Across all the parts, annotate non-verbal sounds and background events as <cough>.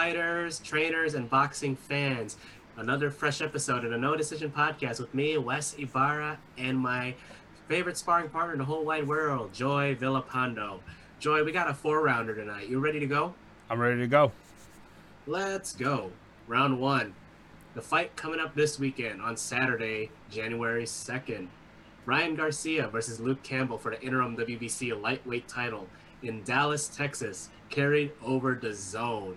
fighters, trainers, and boxing fans. Another fresh episode of the No Decision Podcast with me, Wes Ibarra, and my favorite sparring partner in the whole wide world, Joy Villapando. Joy, we got a four rounder tonight. You ready to go? I'm ready to go. Let's go. Round one. The fight coming up this weekend on Saturday, January 2nd. Ryan Garcia versus Luke Campbell for the interim WBC lightweight title in Dallas, Texas, carried over DAZN.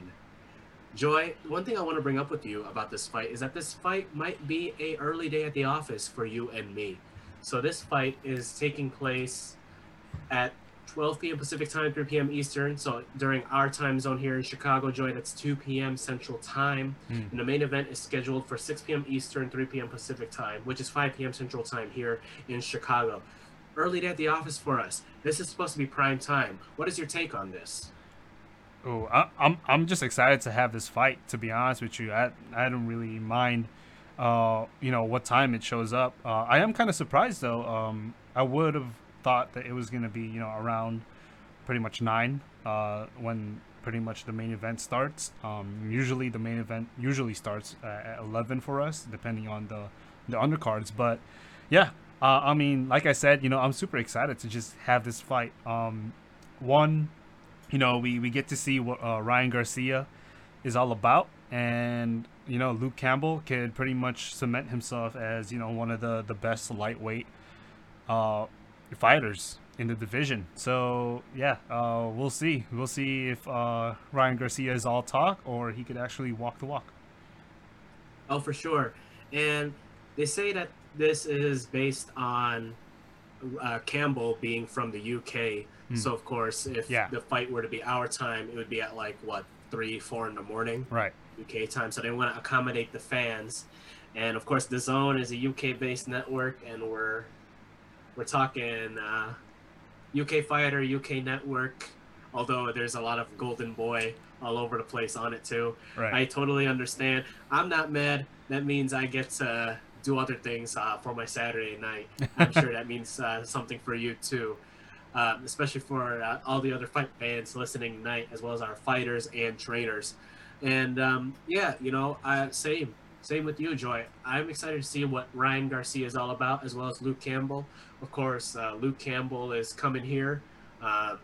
Joy, one thing I want to bring up with you about this fight is that this fight might be a early day at the office for you and me. So this fight is taking place at 12 p.m. Pacific time, 3 p.m. Eastern. So during our time zone here in Chicago, Joy, that's 2 p.m. Central Time. Mm. And the main event is scheduled for 6 p.m. Eastern, 3 p.m. Pacific Time, which is 5 p.m. Central Time here in Chicago. Early day at the office for us. This is supposed to be prime time. What is your take on this? Oh, I'm I'm just excited to have this fight. To be honest with you, I I don't really mind, uh, you know, what time it shows up. Uh, I am kind of surprised though. Um, I would have thought that it was gonna be you know around pretty much nine, uh, when pretty much the main event starts. Um, usually the main event usually starts at eleven for us, depending on the the undercards. But yeah, uh, I mean, like I said, you know, I'm super excited to just have this fight. Um, one you know, we, we get to see what uh, Ryan Garcia is all about. And, you know, Luke Campbell could pretty much cement himself as, you know, one of the, the best lightweight uh, fighters in the division. So, yeah, uh, we'll see. We'll see if uh, Ryan Garcia is all talk or he could actually walk the walk. Oh, for sure. And they say that this is based on uh, Campbell being from the UK. Hmm. So, of course, if Yeah. the fight were to be our time, it would be at like, what, 3, 4 in the morning? Right. UK time. So they want to accommodate the fans. And of course, DAZN is a UK-based network, and we're we're talking uh, UK Fighter, UK Network. Although there's a lot of Golden Boy all over the place on it too. Right. I totally understand. I'm not mad. That means I get to do other things uh, for my Saturday night. I'm <laughs> sure that means uh, something for you too, um, especially for uh, all the other fight fans listening tonight, as well as our fighters and trainers. And um, yeah, you know, uh, same, same with you, Joy. I'm excited to see what Ryan Garcia is all about, as well as Luke Campbell. Of course, uh, Luke Campbell is coming here. Um,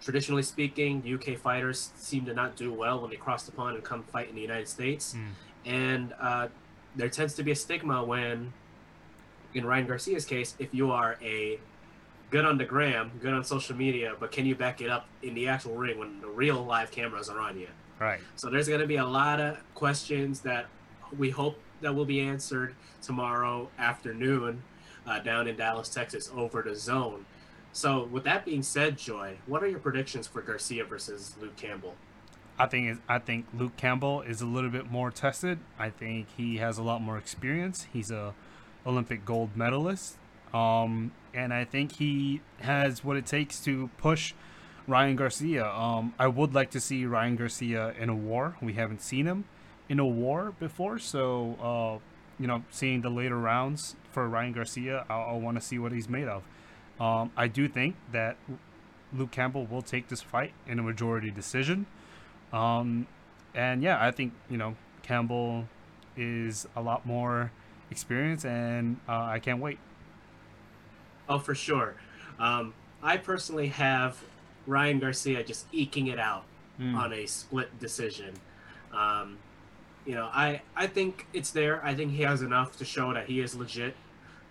traditionally speaking, UK fighters seem to not do well when they cross the pond and come fight in the United States. Mm. And uh, there tends to be a stigma when, in Ryan Garcia's case, if you are a good on the gram, good on social media, but can you back it up in the actual ring when the real live cameras are on you? Right. So there's going to be a lot of questions that we hope that will be answered tomorrow afternoon uh, down in Dallas, Texas, over DAZN. So with that being said, Joy, what are your predictions for Garcia versus Luke Campbell? I think is I think Luke Campbell is a little bit more tested. I think he has a lot more experience. He's a Olympic gold medalist, um, and I think he has what it takes to push Ryan Garcia. Um, I would like to see Ryan Garcia in a war. We haven't seen him in a war before, so uh, you know, seeing the later rounds for Ryan Garcia, I, I want to see what he's made of. Um, I do think that Luke Campbell will take this fight in a majority decision. Um, and yeah, I think you know Campbell is a lot more experienced, and uh, I can't wait. Oh, for sure. Um, I personally have Ryan Garcia just eking it out Mm. on a split decision. Um, you know, I I think it's there. I think he has enough to show that he is legit.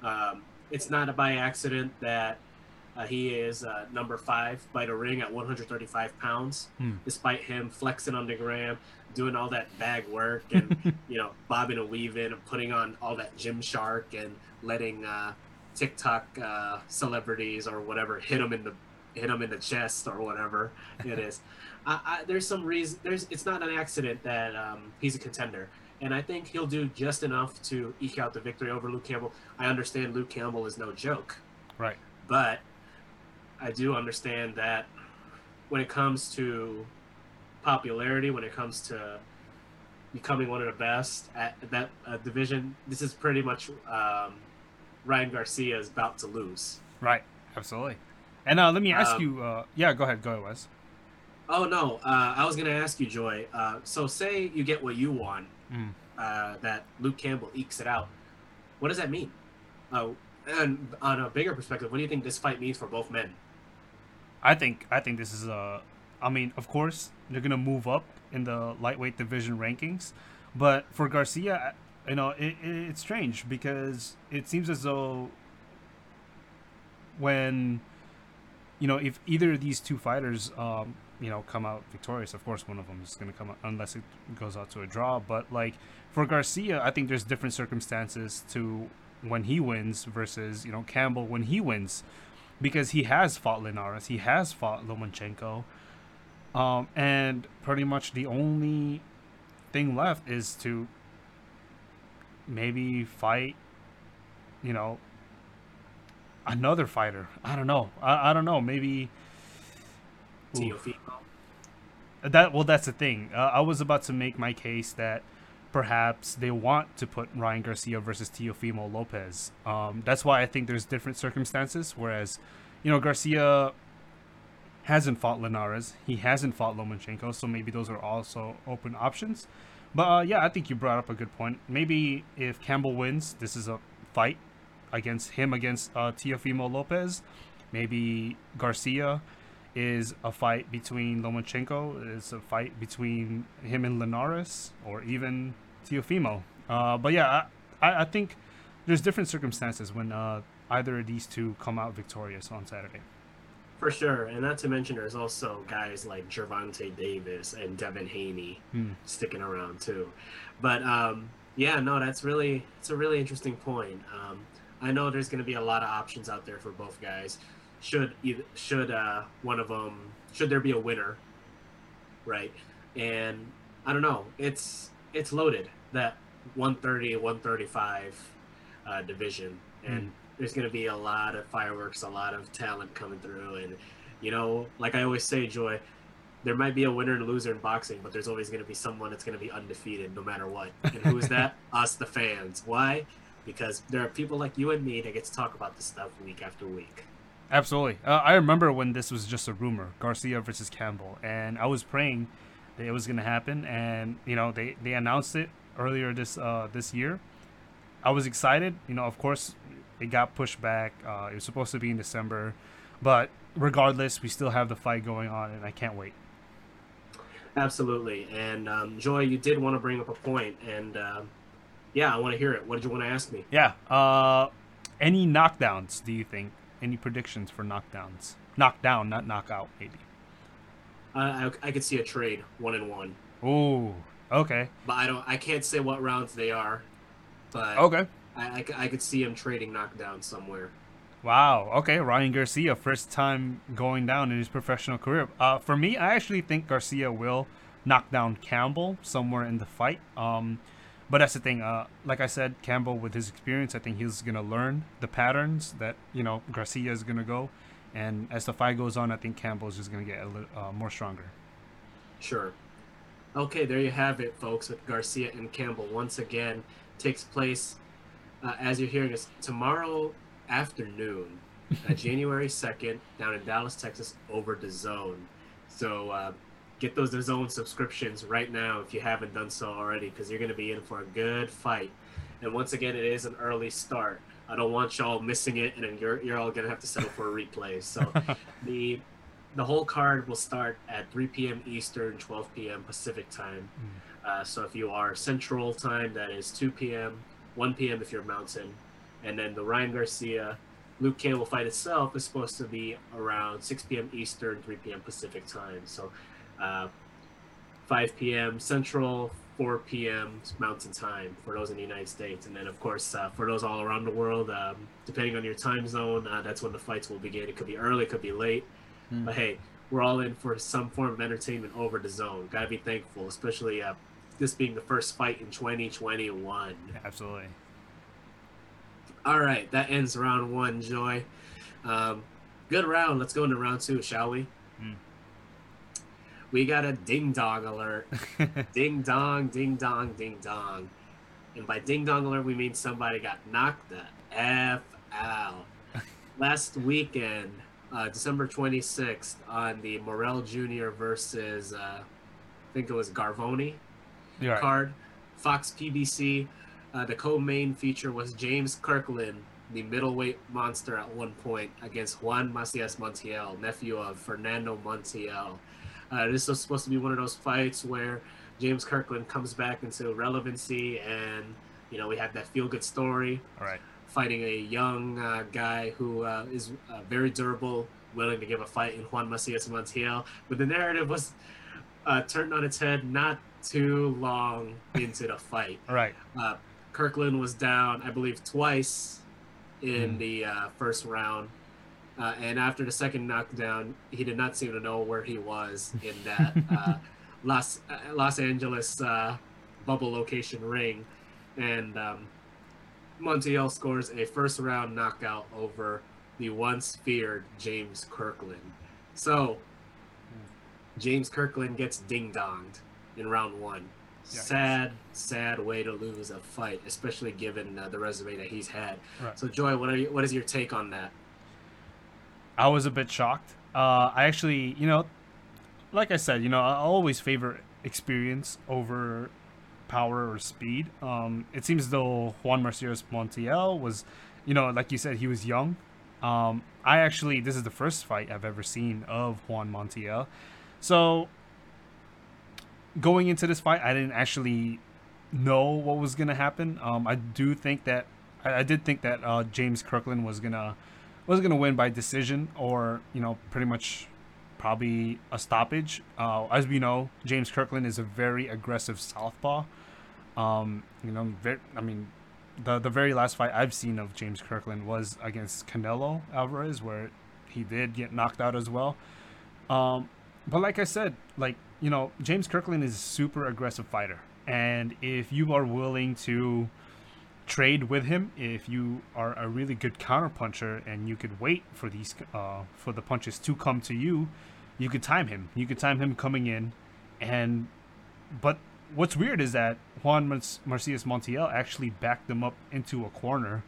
Um, it's not by accident that uh, he is uh, number five by the ring at 135 pounds, Hmm. despite him flexing on the gram, doing all that bag work, <laughs> and you know, bobbing and weaving, and putting on all that Gymshark, and letting uh, TikTok uh, celebrities or whatever hit him in the hit him in the chest or whatever <laughs> it is. I, I, there's some reason. There's it's not an accident that um, he's a contender, and I think he'll do just enough to eke out the victory over Luke Campbell. I understand Luke Campbell is no joke, Right. but I do understand that when it comes to popularity, when it comes to becoming one of the best at that uh, division, this is pretty much um, Ryan Garcia is about to lose. Right. Absolutely. And uh, let me ask Um, you. Uh, yeah, go ahead. Go ahead, Wes. Oh no, uh, I was gonna ask you, Joy. Uh, so say you get what you want, Mm. uh, that Luke Campbell ekes it out. What does that mean? Uh, and on a bigger perspective, what do you think this fight means for both men? I think I think this is a. I mean, of course, they're gonna move up in the lightweight division rankings, but for Garcia, you know, it, it, it's strange because it seems as though when you know if either of these two fighters um, you know come out victorious of course one of them is going to come out unless it goes out to a draw. But like for garcia i think there's different circumstances to when he wins versus you know campbell when he wins. Because he has fought linares he has fought lomachenko. Um, and pretty much the only thing left is to maybe fight you know another fighter. I don't know. I, I don't know. Maybe Teofimo. that. Well, that's the thing. Uh, I was about to make my case that perhaps they want to put Ryan Garcia versus Teofimo Lopez. Um, that's why I think there's different circumstances. Whereas, you know, Garcia hasn't fought Linares. He hasn't fought Lomachenko. So maybe those are also open options. But uh, yeah, I think you brought up a good point. Maybe if Campbell wins, this is a fight against him against uh, Teofimo Lopez. Maybe Garcia is a fight between Lomachenko. It's a fight between him and Linares, or even Teofimo. Uh, but yeah, I, I think there's different circumstances when uh, either of these two come out victorious on Saturday. For sure, and not to mention there's also guys like Gervonta Davis and Devin Haney Hmm. sticking around too. But um, yeah, no, that's really it's a really interesting point. Um, I know there's going to be a lot of options out there for both guys. Should either, should uh, one of them should there be a winner, right? And I don't know. It's it's loaded that 130 135 uh, division, and Mm. There's going to be a lot of fireworks, a lot of talent coming through, and you know, like I always say, Joy. There might be a winner and loser in boxing, but there's always going to be someone that's going to be undefeated no matter what. And who is that? <laughs> Us, the fans. Why? because there are people like you and me that get to talk about this stuff week after week. Absolutely. Uh, I remember when this was just a rumor, Garcia versus Campbell, and I was praying that it was going to happen, and you know they, they announced it earlier this uh, this year. I was excited. You know, of course, it got pushed back. Uh, it was supposed to be in December, but regardless, we still have the fight going on, and I can't wait. Absolutely. And um, Joy, you did want to bring up a point, and uh, yeah, I want to hear it. What did you want to ask me? Yeah. Uh, any knockdowns? Do you think? Any predictions for knockdowns? Knockdown, not knockout, maybe. I, I, I could see a trade, one and one, Ooh. Okay. but I don't. I can't say what rounds they are, but Okay. I, I, I could see him trading knockdown somewhere. Wow. Okay, Ryan Garcia, first time going down in his professional career. Uh, for me, I actually think Garcia will knock down Campbell somewhere in the fight. Um, but that's the thing. Uh, like I said, Campbell, with his experience, I think he's gonna learn the patterns that you know Garcia is gonna go. And as the fight goes on, I think Campbell is just gonna get a little uh, more stronger. Sure. Okay, there you have it, folks. With Garcia and Campbell once again takes place uh, as you're hearing us tomorrow afternoon, uh, <laughs> January second, down in Dallas, Texas, over DAZN. So uh, get those Zone subscriptions right now if you haven't done so already, because you're going to be in for a good fight. And once again, it is an early start. I don't want y'all missing it, and then you're you're all gonna have to settle for a replay. So <laughs> the the whole card will start at 3 p.m. Eastern, 12 p.m. Pacific time. Uh, so if you are Central time, that is 2 p.m., 1 p.m. if you're Mountain, and then the Ryan Garcia Luke Campbell fight itself is supposed to be around 6 p.m. Eastern, 3 p.m. Pacific time. So uh, 5 p.m. Central, 4 p.m. Mountain time for those in the United States, and then of course uh, for those all around the world, um, depending on your time zone, uh, that's when the fights will begin. It could be early, it could be late. Hmm. But hey, we're all in for some form of entertainment over DAZN. Gotta be thankful, especially uh, this being the first fight in 2021. Absolutely. All right, that ends round one, Joy. Um, good round. Let's go into round two, shall we? Hmm. We got a ding dong alert. <laughs> ding dong, ding dong, ding dong. And by ding dong alert, we mean somebody got knocked the F out. <laughs> Last weekend, uh, December 26th on the Morrell Jr. versus, uh, I think it was Garvoni You're right. card. Fox PBC. Uh, the co-main feature was James Kirkland, the middleweight monster at one point, against Juan Macias Montiel, nephew of Fernando Montiel. Uh, this was supposed to be one of those fights where James Kirkland comes back into relevancy, and you know we have that feel-good story All right. fighting a young uh, guy who uh, is uh, very durable, willing to give a fight in Juan Macias Montiel. But the narrative was uh, turned on its head not too long into the fight. Right. Uh, Kirkland was down, I believe, twice in Hmm. the uh, first round. Uh, and after the second knockdown, he did not seem to know where he was in that <laughs> uh, Los uh, Los Angeles uh, bubble location ring, and um, Montiel scores a first round knockout over the once feared James Kirkland. So James Kirkland gets ding donged in round one. Yeah. Sad, sad way to lose a fight, especially given uh, the resume that he's had. Right. So, Joy, what are you, what is your take on that? I was a bit shocked. Uh, I actually, you know, like I said, you know, I always favor experience over power or speed. Um, it seems though Juan Marcios Montiel was, you know, like you said, he was young. Um, I actually, this is the first fight I've ever seen of Juan Montiel. So, going into this fight, I didn't actually know what was gonna happen. Um, I do think that I, I did think that uh, James Kirkland was gonna was gonna win by decision or you know pretty much probably a stoppage. Uh, as we know, James Kirkland is a very aggressive southpaw. Um, you know, very, I mean, the the very last fight I've seen of James Kirkland was against Canelo Alvarez, where he did get knocked out as well. Um, but like I said, like you know, James Kirkland is a super aggressive fighter, and if you are willing to trade with him, if you are a really good counterpuncher and you could wait for these uh, for the punches to come to you, you could time him. You could time him coming in, and but what's weird is that Juan Mar- Montiel actually backed them up into a corner,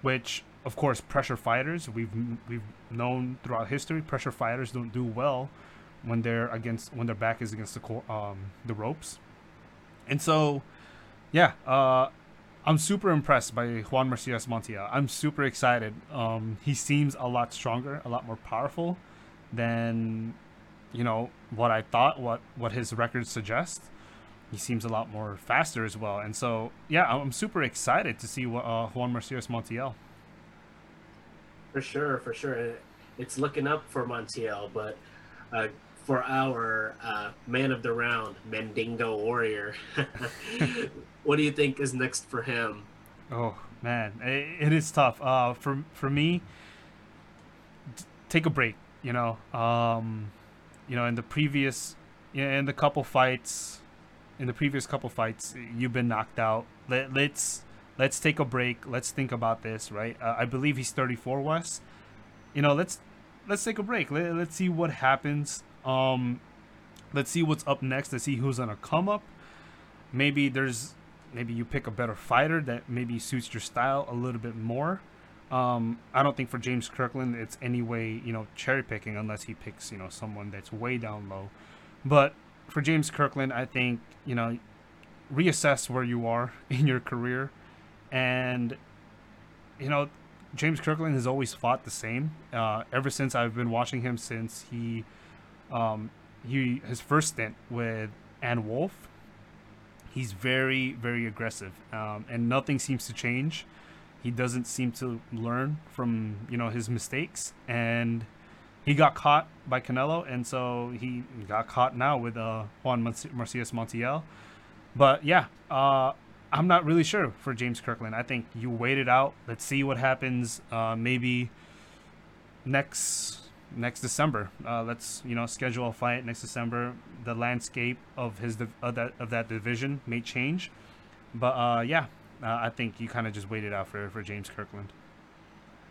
which of course pressure fighters we've we've known throughout history pressure fighters don't do well when they're against when their back is against the um the ropes, and so yeah, uh, I'm super impressed by Juan Marcias Montiel. I'm super excited. Um, he seems a lot stronger, a lot more powerful than you know what I thought. What what his records suggest. He seems a lot more faster as well, and so yeah, I'm super excited to see what uh, Juan Marcias Montiel. For sure, for sure. It's looking up for Montiel, but uh, for our uh, man of the round, Mandingo Warrior, <laughs> what do you think is next for him? Oh man, it, it is tough. Uh, for for me, take a break. You know, um, you know, in the previous, in the couple fights, in the previous couple fights, you've been knocked out. Let let's let's take a break. Let's think about this, right? Uh, I believe he's 34, Wes. You know, let's let's take a break. Let, let's see what happens. Um, let's see what's up next. Let's see who's gonna come up. Maybe there's maybe you pick a better fighter that maybe suits your style a little bit more. Um, I don't think for James Kirkland it's any way you know cherry picking unless he picks you know someone that's way down low. But for James Kirkland, I think you know reassess where you are <laughs> in your career, and you know James Kirkland has always fought the same. Uh, ever since I've been watching him since he um, he his first stint with Ann Wolfe he's very very aggressive um, and nothing seems to change. He doesn't seem to learn from you know his mistakes and he got caught by Canelo and so he got caught now with uh, Juan Marcias Montiel. But yeah uh, I'm not really sure for James Kirkland. I think you wait it out. Let's see what happens. Uh, maybe next next December. Uh, let's you know schedule a fight next December. The landscape of his div- of that of that division may change, but uh, yeah, uh, I think you kind of just waited out for for James Kirkland.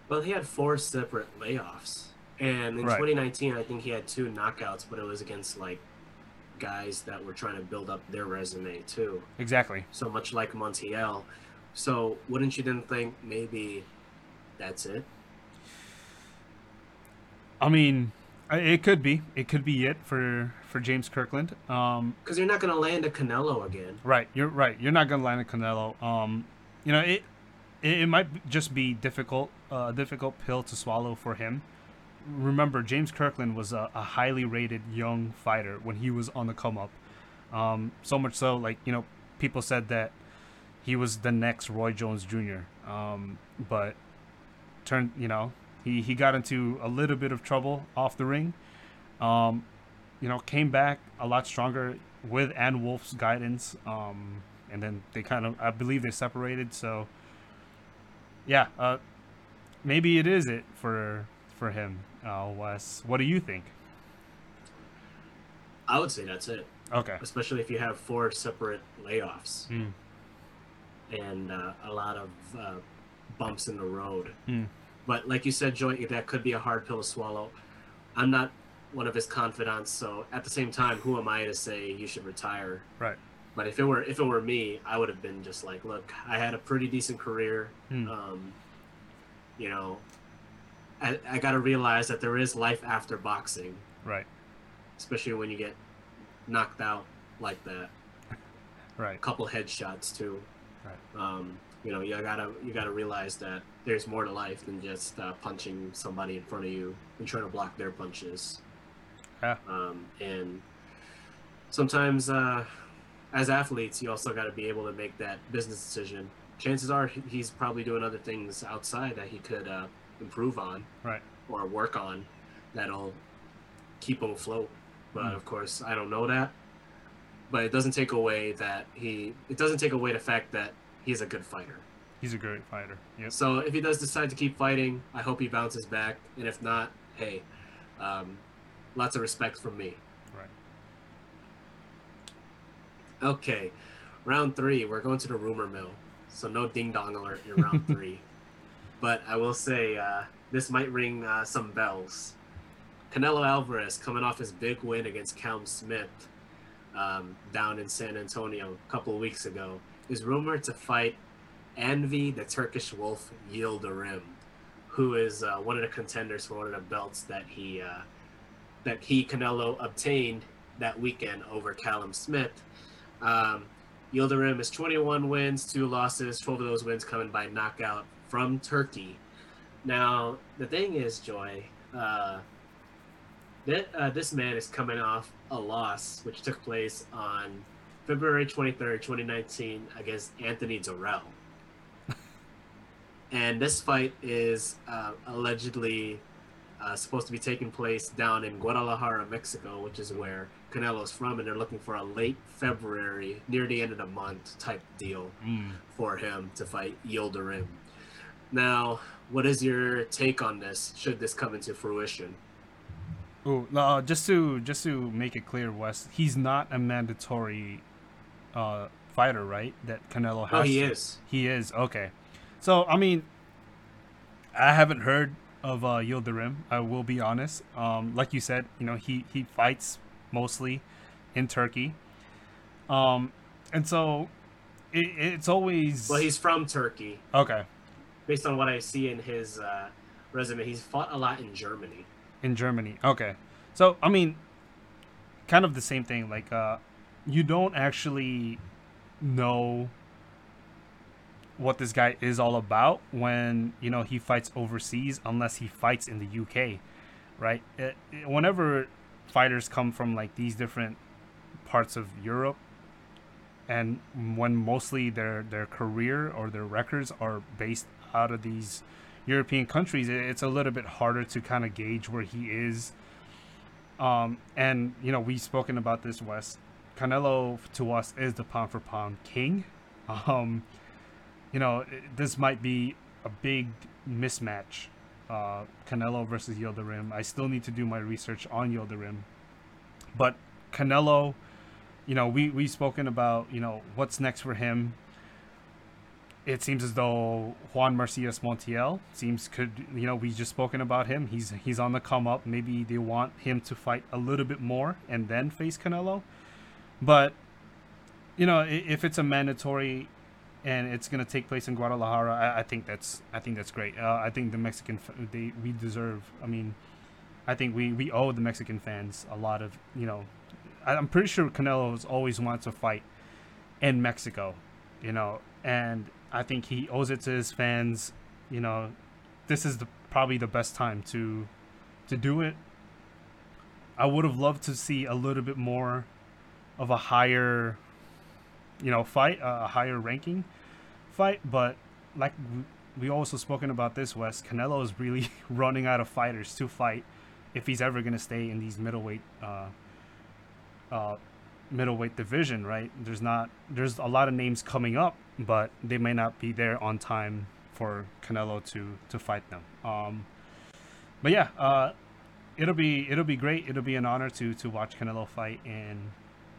Well, he had four separate layoffs, and in Right. 2019, I think he had two knockouts, but it was against like guys that were trying to build up their resume too. Exactly. So much like Montiel. So wouldn't you then think maybe that's it? I mean, it could be. It could be it for for James Kirkland. Um, because you're not gonna land a Canelo again. Right. You're right. You're not gonna land a Canelo. Um, you know it. It, it might just be difficult, a uh, difficult pill to swallow for him. Remember, James Kirkland was a, a highly rated young fighter when he was on the come up. Um, so much so, like you know, people said that he was the next Roy Jones Jr. Um, but turned, you know, he, he got into a little bit of trouble off the ring. Um, you know, came back a lot stronger with Ann Wolfe's guidance. Um, and then they kind of, I believe they separated. So, yeah, uh, maybe it is it for for him, uh, Wes. What do you think? I would say that's it. Okay. Especially if you have four separate layoffs Mm. and uh, a lot of uh, bumps in the road. Mm. But like you said, Joy, that could be a hard pill to swallow. I'm not one of his confidants, so at the same time, who am I to say you should retire? Right. But if it were if it were me, I would have been just like, look, I had a pretty decent career. Hmm. Um, you know, I, I got to realize that there is life after boxing, Right. especially when you get knocked out like that. Right. A couple headshots too. Right. Um, you know, you gotta you gotta realize that there's more to life than just uh, punching somebody in front of you and trying to block their punches. Yeah. Um, and sometimes, uh, as athletes, you also got to be able to make that business decision. Chances are he's probably doing other things outside that he could uh, improve on Right. or work on that'll keep him afloat. But Mm. of course, I don't know that. But it doesn't take away that he. It doesn't take away the fact that he's a good fighter. He's a great fighter. Yep. So if he does decide to keep fighting, I hope he bounces back. And if not, hey, um, lots of respect from me. Right. Okay, round three. We're going to the rumor mill. So no ding dong alert in round <laughs> three. But I will say uh, this might ring uh, some bells. Canelo Alvarez coming off his big win against Callum Smith um, down in San Antonio a couple of weeks ago is rumored to fight Avni the Turkish Wolf Yildirim, who is uh, one of the contenders for one of the belts that he uh, that he Canelo obtained that weekend over Callum Smith. Um, Yildirim is 21 wins, two losses, 12 of those wins coming by knockout from Turkey. Now the thing is, Joy, uh, uh, this man is coming off a loss which took place on February 23rd, 2019, against Anthony Dirrell. And this fight is uh, allegedly uh, supposed to be taking place down in Guadalajara, Mexico, which is where Canelo's from, and they're looking for a late February, near the end of the month type deal Mm. for him to fight Yildirim. Now, what is your take on this? Should this come into fruition? Oh, no, just to just to make it clear, Wes, he's not a mandatory uh, fighter, right? That Canelo has. Oh, he to- is. He is okay. So I mean, I haven't heard of uh, Yildirim. I will be honest. Um, like you said, you know, he he fights mostly in Turkey. Um, and so it, it's always Well, he's from Turkey. okay Based on what I see in his uh, resume, he's fought a lot in Germany. in Germany. Okay, so I mean, kind of the same thing. Like, uh, you don't actually know what this guy is all about when you know he fights overseas, unless he fights in the UK, right? It, it- whenever fighters come from like these different parts of Europe, and when mostly their their career or their records are based out of these European countries, it- it's a little bit harder to kind of gauge where he is. Um, and you know we've spoken about this, Wes. Canelo to us is the pound for pound king. <laughs> Um, you know this might be a big mismatch. Uh, Canelo versus Yildirim. I still need to do my research on Yildirim, but Canelo, you know we we've spoken about you know what's next for him it seems as though Juan Marcias Montiel seems could you know we just spoken about him. He's he's on the come up. Maybe they want him to fight a little bit more and then face Canelo. But you know if it's a mandatory and it's gonna take place in Guadalajara, I, I think that's I think that's great. Uh, I think the Mexican they we deserve. I mean, I think we, we owe the Mexican fans a lot of you know. I'm pretty sure Canelo's always wanted to fight in Mexico, you know, and I think he owes it to his fans. You know, this is the probably the best time to to do it. I would have loved to see a little bit more of a higher, you know, fight, a higher ranking fight, but like we also spoken about this, Wes. Canelo is really <laughs> running out of fighters to fight if he's ever going to stay in these middleweight uh, uh, middleweight division, right? There's not there's a lot of names coming up, but they may not be there on time for Canelo to to fight them. Um, but yeah, uh, it'll be it'll be great. It'll be an honor to to watch Canelo fight in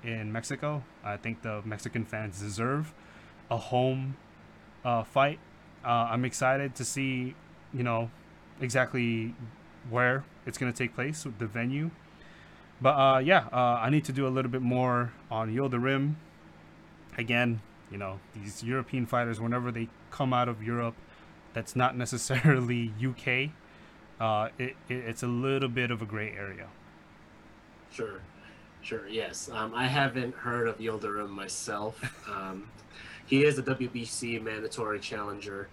in Mexico. I think the Mexican fans deserve a home uh, fight. Uh, I'm excited to see, you know, exactly where it's going to take place, the venue. But uh, yeah, uh, I need to do a little bit more on Yildirim. Again, you know, these European fighters, whenever they come out of Europe, that's not <laughs> necessarily UK. Uh, it, it, it's a little bit of a gray area. Sure, sure, yes. Um, I haven't heard of Yildirim myself. Um, he is a WBC mandatory challenger.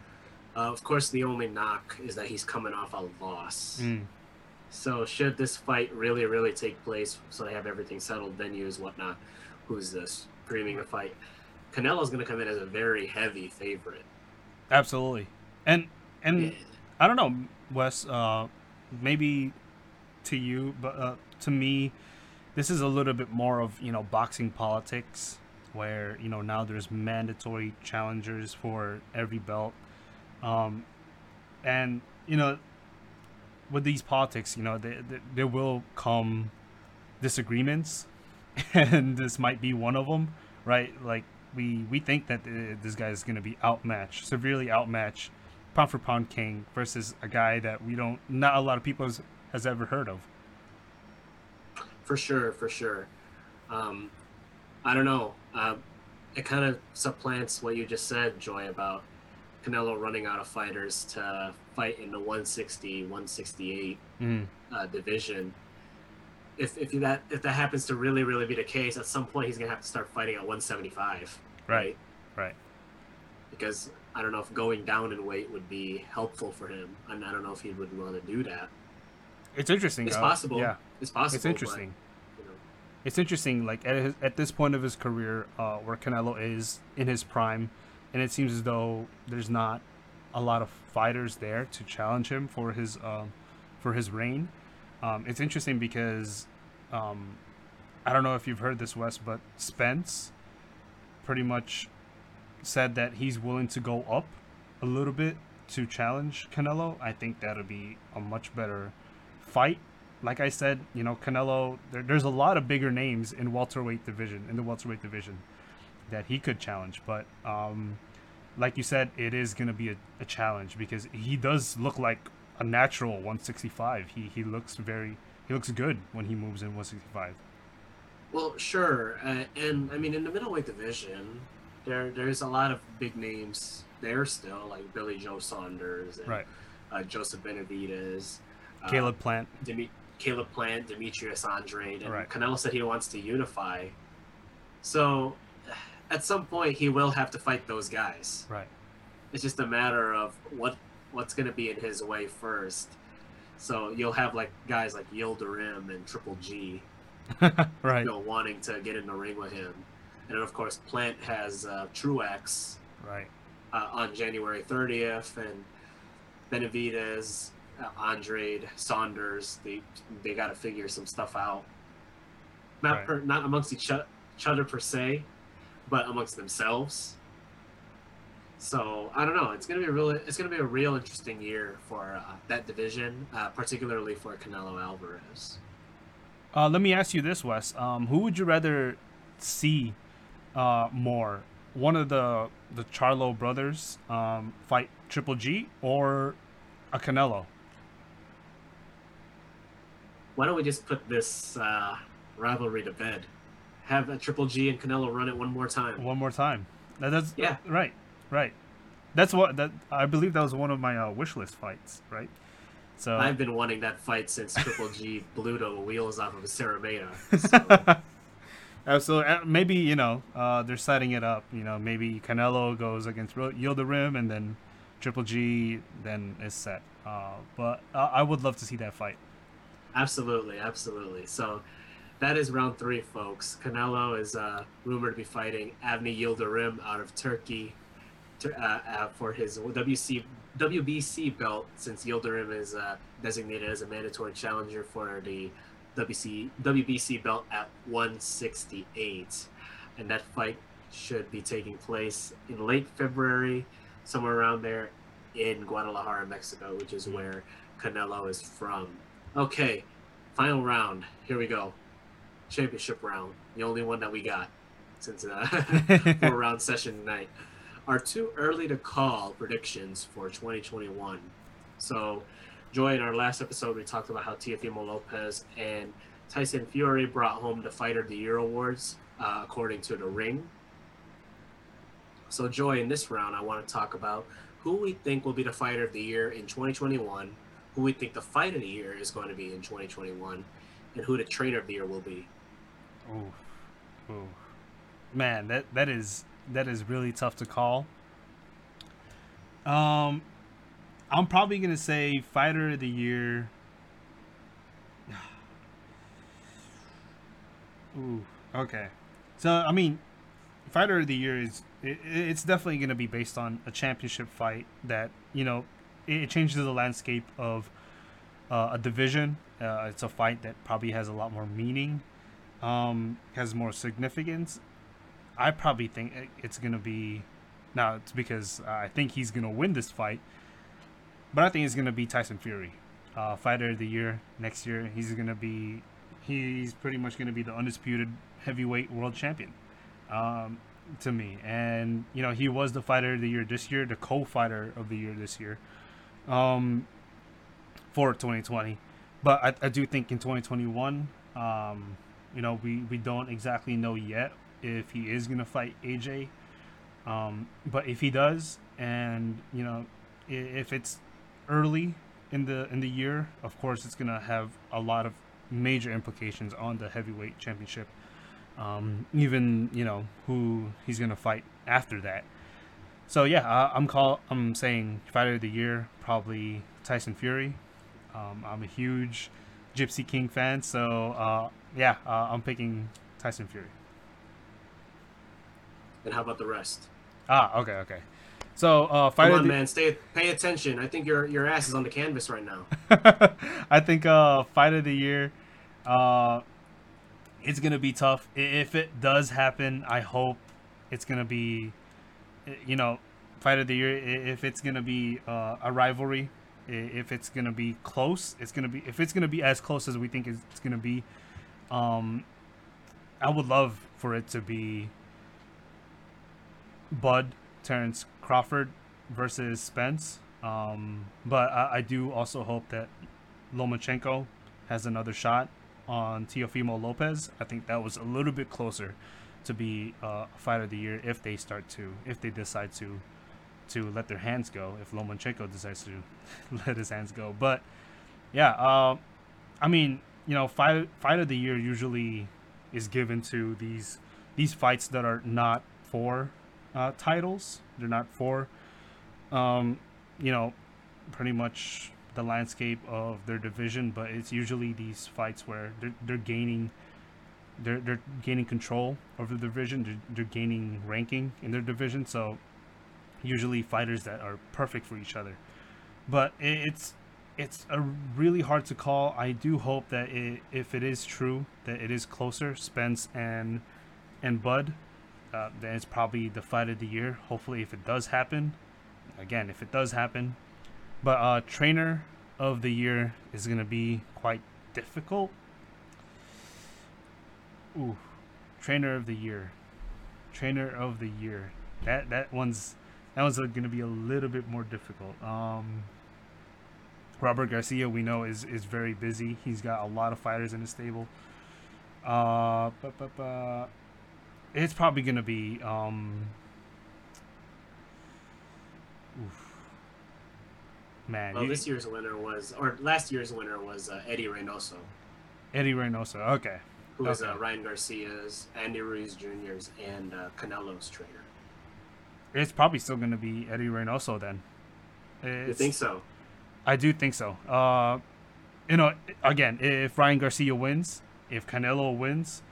Uh, of course, the only knock is that he's coming off a loss. Mm. So, should this fight really, really take place, so they have everything settled, venues, whatnot, who's this dreaming the fight? Canelo's going to come in as a very heavy favorite. Absolutely, and and yeah. I don't know, Wes. Uh, maybe to you, but uh, to me, this is a little bit more of you know boxing politics, where you know now there's mandatory challengers for every belt, um, and you know with these politics, you know, there, there will come disagreements, <laughs> and this might be one of them, right? Like we we think that uh, this guy is going to be outmatched, severely outmatched, pound for pound king versus a guy that we don't, not a lot of people has, has ever heard of. For sure, for sure. Um, I don't know. Uh, it kind of supplants what you just said, Joy, about Canelo running out of fighters to fight in the 160, 168 mm. uh, division. If, if that if that happens to really really be the case, at some point he's gonna have to start fighting at 175. Right. Right. Because I don't know if going down in weight would be helpful for him, and I don't know if he would want to do that. It's interesting. It's possible. Yeah, it's possible. It's interesting. But, you know. It's interesting. Like at his, at this point of his career, uh, where Canelo is in his prime, and it seems as though there's not a lot of fighters there to challenge him for his um, for his reign. Um, it's interesting because um, I don't know if you've heard this, Wes, but Spence pretty much said that he's willing to go up a little bit to challenge Canelo. I think that'll be a much better fight. Like I said, you know, Canelo. There, there's a lot of bigger names in welterweight division in the welterweight division that he could challenge. But um, like you said, it is going to be a, a, challenge because he does look like a natural 165. He he looks very he looks good when he moves in 165. Well, sure, uh, and I mean in the middleweight division, there there's a lot of big names there still, like Billy Joe Saunders, and, right? Uh, Joseph Benavidez, Caleb uh, Plant, Demi- Caleb Plant, Demetrius Andrade, and right. Canelo said he wants to unify. So at some point he will have to fight those guys. Right. It's just a matter of what what's going to be in his way first. So you'll have like guys like Yildirim and Triple G, <laughs> right? You know, wanting to get in the ring with him, and then of course Plant has uh, Truax, right, uh, on January 30th, and Benavidez, uh, Andrade, Saunders. They they got to figure some stuff out. Not right. per, not amongst each other per se, but amongst themselves. So I don't know. It's gonna be a really, it's gonna be a real interesting year for uh, that division, uh, particularly for Canelo Alvarez. Uh, let me ask you this, Wes. Um, who would you rather see uh, more? One of the the Charlo brothers um, fight Triple G or a Canelo? Why don't we just put this uh, rivalry to bed? have a Triple G and Canelo run it one more time. One more time. That, that's yeah. Right, right. That's what that I believe that was one of my uh, wish list fights. Right. So I've been wanting that fight since Triple G <laughs> blew the wheels off of Szeremeta. So. <laughs> Absolutely. Uh, maybe you know uh, they're setting it up. You know, maybe Canelo goes against Rim, and then Triple G then is set. Uh, but I would love to see that fight. Absolutely, absolutely. So that is round three, folks. Canelo is uh, rumored to be fighting Avni Yildirim out of Turkey uh, uh, for his WC, WBC belt, since Yildirim is uh, designated as a mandatory challenger for the WC, WBC belt at 168. And that fight should be taking place in late February, somewhere around there in Guadalajara, Mexico, which is where Canelo is from. Okay, final round. Here we go. Championship round. The only one that we got since uh, <laughs> four round session tonight. Are too early to call predictions for 2021. So, Joy, in our last episode, we talked about how Teofimo Lopez and Tyson Fury brought home the Fighter of the Year awards, uh, according to the Ring. So, Joy, in this round, I want to talk about who we think will be the Fighter of the Year in 2021, who we think the Fight of the Year is going to be in 2021, and who the Trainer of the Year will be. Oh, oh, man, that that is that is really tough to call. Um, I'm probably gonna say Fighter of the Year. <sighs> Ooh, okay. So I mean, Fighter of the Year is it, it's definitely gonna be based on a championship fight that you know it, changes the landscape of uh, a division. Uh, it's a fight that probably has a lot more meaning, um, has more significance. I probably think it's gonna be. Now it's because I think he's gonna win this fight but I think it's gonna be Tyson Fury, uh, fighter of the year next year. He's gonna be, he's pretty much gonna be the undisputed heavyweight world champion, um, to me. And you know he was the fighter of the year this year, the co-fighter of the year this year, um, for 2020. But I, I do think in 2021, um, you know, we we don't exactly know yet if he is gonna fight AJ. Um, but if he does, and you know, if it's early in the in the year, of course, it's gonna have a lot of major implications on the heavyweight championship. Um, even you know who he's gonna fight after that. So yeah, uh, I'm call I'm saying fighter of the year probably Tyson Fury. Um, I'm a huge Gypsy King fan, so uh, yeah, uh, I'm picking Tyson Fury. And how about the rest? Ah, okay, okay. So, uh, fight Come on, the... man, stay, pay attention. I think your your ass is on the canvas right now. <laughs> I think uh, fight of the year, uh, it's gonna be tough. If it does happen, I hope it's gonna be, you know, fight of the year. If it's gonna be uh, a rivalry, if it's gonna be close, it's gonna be. If it's gonna be as close as we think it's gonna be, um, I would love for it to be Bud Terrence Crawford versus Spence. Um, but I, I, do also hope that Lomachenko has another shot on Teofimo Lopez. I think that was a little bit closer to be uh, fight of the year if they start to, if they decide to, to let their hands go. If Lomachenko decides to <laughs> let his hands go, but yeah, uh, I mean, you know, fight fight of the year usually is given to these these fights that are not for uh, titles. They're not for, um, you know, pretty much the landscape of their division, but it's usually these fights where they're, they're gaining they're, they're gaining control over the division they're, they're gaining ranking in their division so usually fighters that are perfect for each other but it's it's a really hard to call i do hope that it, if it is true that it is closer spence and and bud uh, then it's probably the fight of the year. Hopefully, if it does happen, again, if it does happen. But uh, trainer of the year is gonna be quite difficult. Ooh, trainer of the year, trainer of the year. That that one's that one's gonna be a little bit more difficult. Um, Robert Garcia, we know, is is very busy. He's got a lot of fighters in his stable. Uh, but, but, but it's probably gonna be um oof. Man, Well, you- this year's winner was, or last year's winner was uh, Eddie Reynoso, Eddie Reynoso. Okay. Who was Okay. uh, Ryan Garcia's, Andy Ruiz Jr.'s, and uh, Canelo's trainer. It's probably still going to be Eddie Reynoso then. You think so? I do think so. Uh, you know, again, if Ryan Garcia wins, if Canelo wins,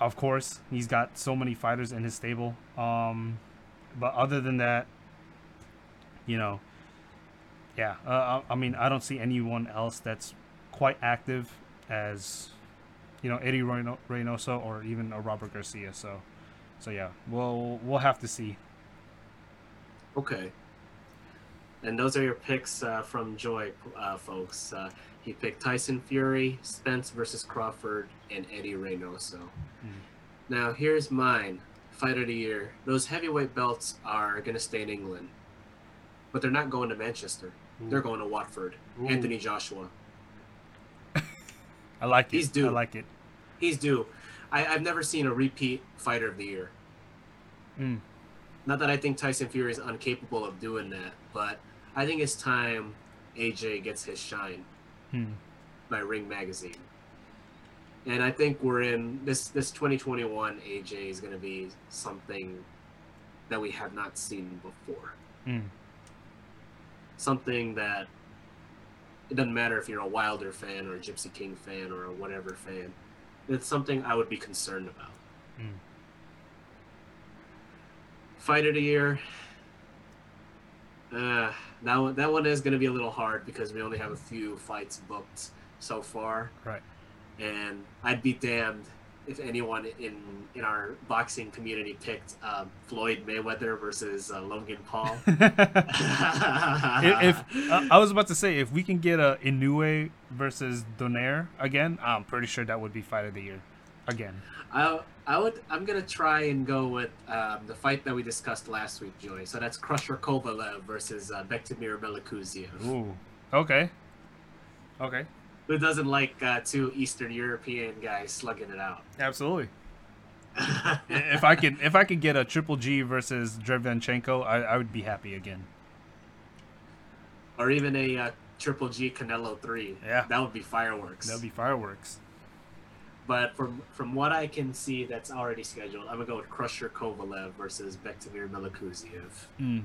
of course, he's got so many fighters in his stable. Um, but other than that, you know, yeah, uh, I I mean, I don't see anyone else that's quite active as, you know, Eddie Reyno- Reynoso or even a Robert Garcia. So, so yeah, we'll we'll have to see. Okay. And those are your picks uh, from Joy, uh, folks. Uh, he picked Tyson Fury, Spence versus Crawford, and Eddie Reynoso. Now, here's mine. Fight of the year. Those heavyweight belts are going to stay in England. But they're not going to Manchester. They're going to Watford. Ooh. Anthony Joshua. I like it. He's due. I like it. He's due. I, I've never seen a repeat fighter of the year. Mm. Not that I think Tyson Fury is incapable of doing that, but I think it's time AJ gets his shine Hmm. by Ring Magazine. And I think we're in this this 2021 AJ is going to be something that we have not seen before. Mm. Something that it doesn't matter if you're a Wilder fan or a Gypsy King fan or a whatever fan. It's something I would be concerned about. Mm. Fight of the year. Uh, that one, that one is going to be a little hard because we only have a few fights booked so far, Right. and I'd be damned if anyone in in our boxing community picked um, Floyd Mayweather versus uh, Logan Paul. <laughs> if, if uh, I was about to say, if we can get a Inoue versus Donaire again, I'm pretty sure that would be fight of the year again. I I would I'm gonna try and go with um, the fight that we discussed last week, Joey. So that's Crusher Kovalev versus uh, Bektimir Melikuziev. Ooh. Okay. Okay. Who doesn't like uh, two Eastern European guys slugging it out? Absolutely. <laughs> if I could, if I could get a Triple G versus Derevyanchenko, I, I would be happy again. or even a uh, Triple G Canelo three. Yeah. that would be fireworks. That'd be fireworks. But from from what I can see, that's already scheduled. I'm gonna go with Crusher Kovalev versus Bektimir Melikuziev. Mm.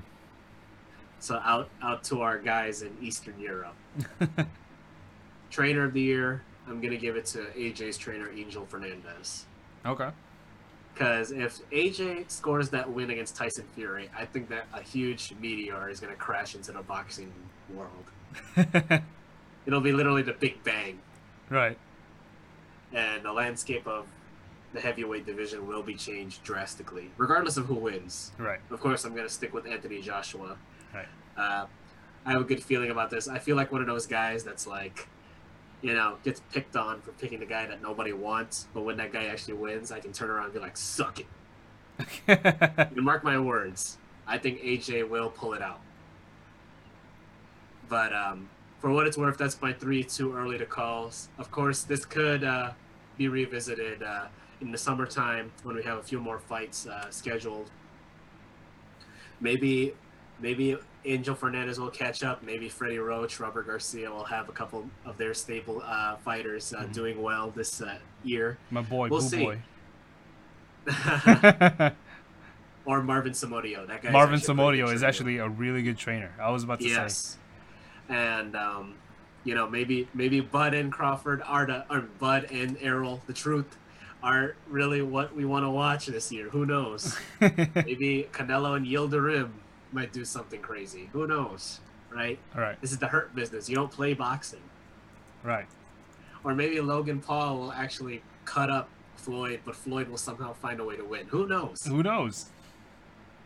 So out out to our guys in Eastern Europe. <laughs> Trainer of the year, I'm gonna give it to AJ's trainer Angel Fernandez. Okay. Because if AJ scores that win against Tyson Fury, I think that a huge meteor is gonna crash into the boxing world. <laughs> It'll be literally the Big Bang, right. and the landscape of the heavyweight division will be changed drastically, regardless of who wins. Right. Of course, I'm going to stick with Anthony Joshua. Right. Uh, I have a good feeling about this. I feel like one of those guys that's like, you know, gets picked on for picking the guy that nobody wants, but when that guy actually wins, I can turn around and be like, suck it. <laughs> And mark my words, I think AJ will pull it out. But um, for what it's worth, that's my three too early to call. Of course, this could uh, be revisited uh, in the summertime when we have a few more fights uh, scheduled. Maybe, maybe Angel Fernandez will catch up. Maybe Freddie Roach, Robert Garcia will have a couple of their staple uh, fighters uh, Mhm. doing well this uh, year. My boy, We'll see. Boy. <laughs> or Marvin Somodio. That guy. Marvin Somodio is actually a really good trainer. I was about to say. yes. And um, you know maybe maybe Bud and Crawford are the or Bud and Errol the Truth are really what we want to watch this year. Who knows? <laughs> maybe Canelo and Yildirim might do something crazy. Who knows? Right? All right. This is the hurt business. You don't play boxing. Right. Or maybe Logan Paul will actually cut up Floyd, but Floyd will somehow find a way to win. Who knows? Who knows?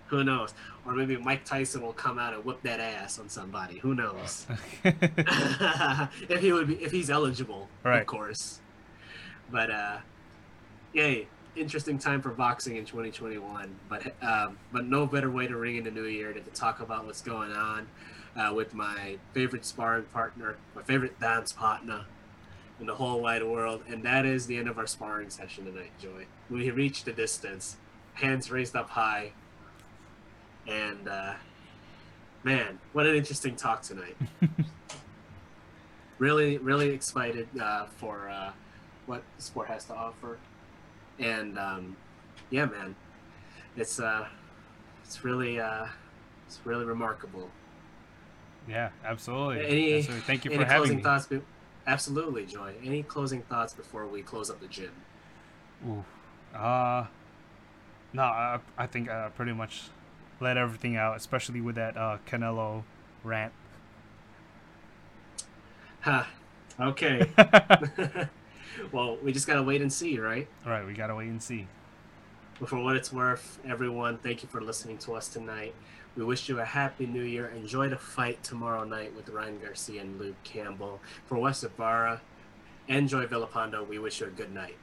Who knows? Or maybe Mike Tyson will come out and whip that ass on somebody. Who knows? <laughs> <laughs> if he would be, if he's eligible, Right. of course. But uh, yay, interesting time for boxing in 2021. But um, but no better way to ring in the new year than to talk about what's going on uh, with my favorite sparring partner, my favorite dance partner in the whole wide world, and that is the end of our sparring session tonight, Joy. We reached the distance, hands raised up high, and uh, man, what an interesting talk tonight. <laughs> really, really excited uh, for uh, what the sport has to offer, and um, yeah, man, it's uh, it's really uh, it's really remarkable. Yeah, absolutely. Any, absolutely. Thank you for having closing me. thoughts? Be- absolutely, Joy. Any closing thoughts before we close up the gym? Ooh. Uh, no, I, I think I pretty much let everything out, especially with that uh, Canelo rant. Ha. Okay. <laughs> well, we just gotta wait and see, right? All right, we gotta wait and see. But for what it's worth, everyone, thank you for listening to us tonight. We wish you a happy new year. Enjoy the fight tomorrow night with Ryan Garcia and Luke Campbell. For West Ibarra and Joy Villapando, we wish you a good night.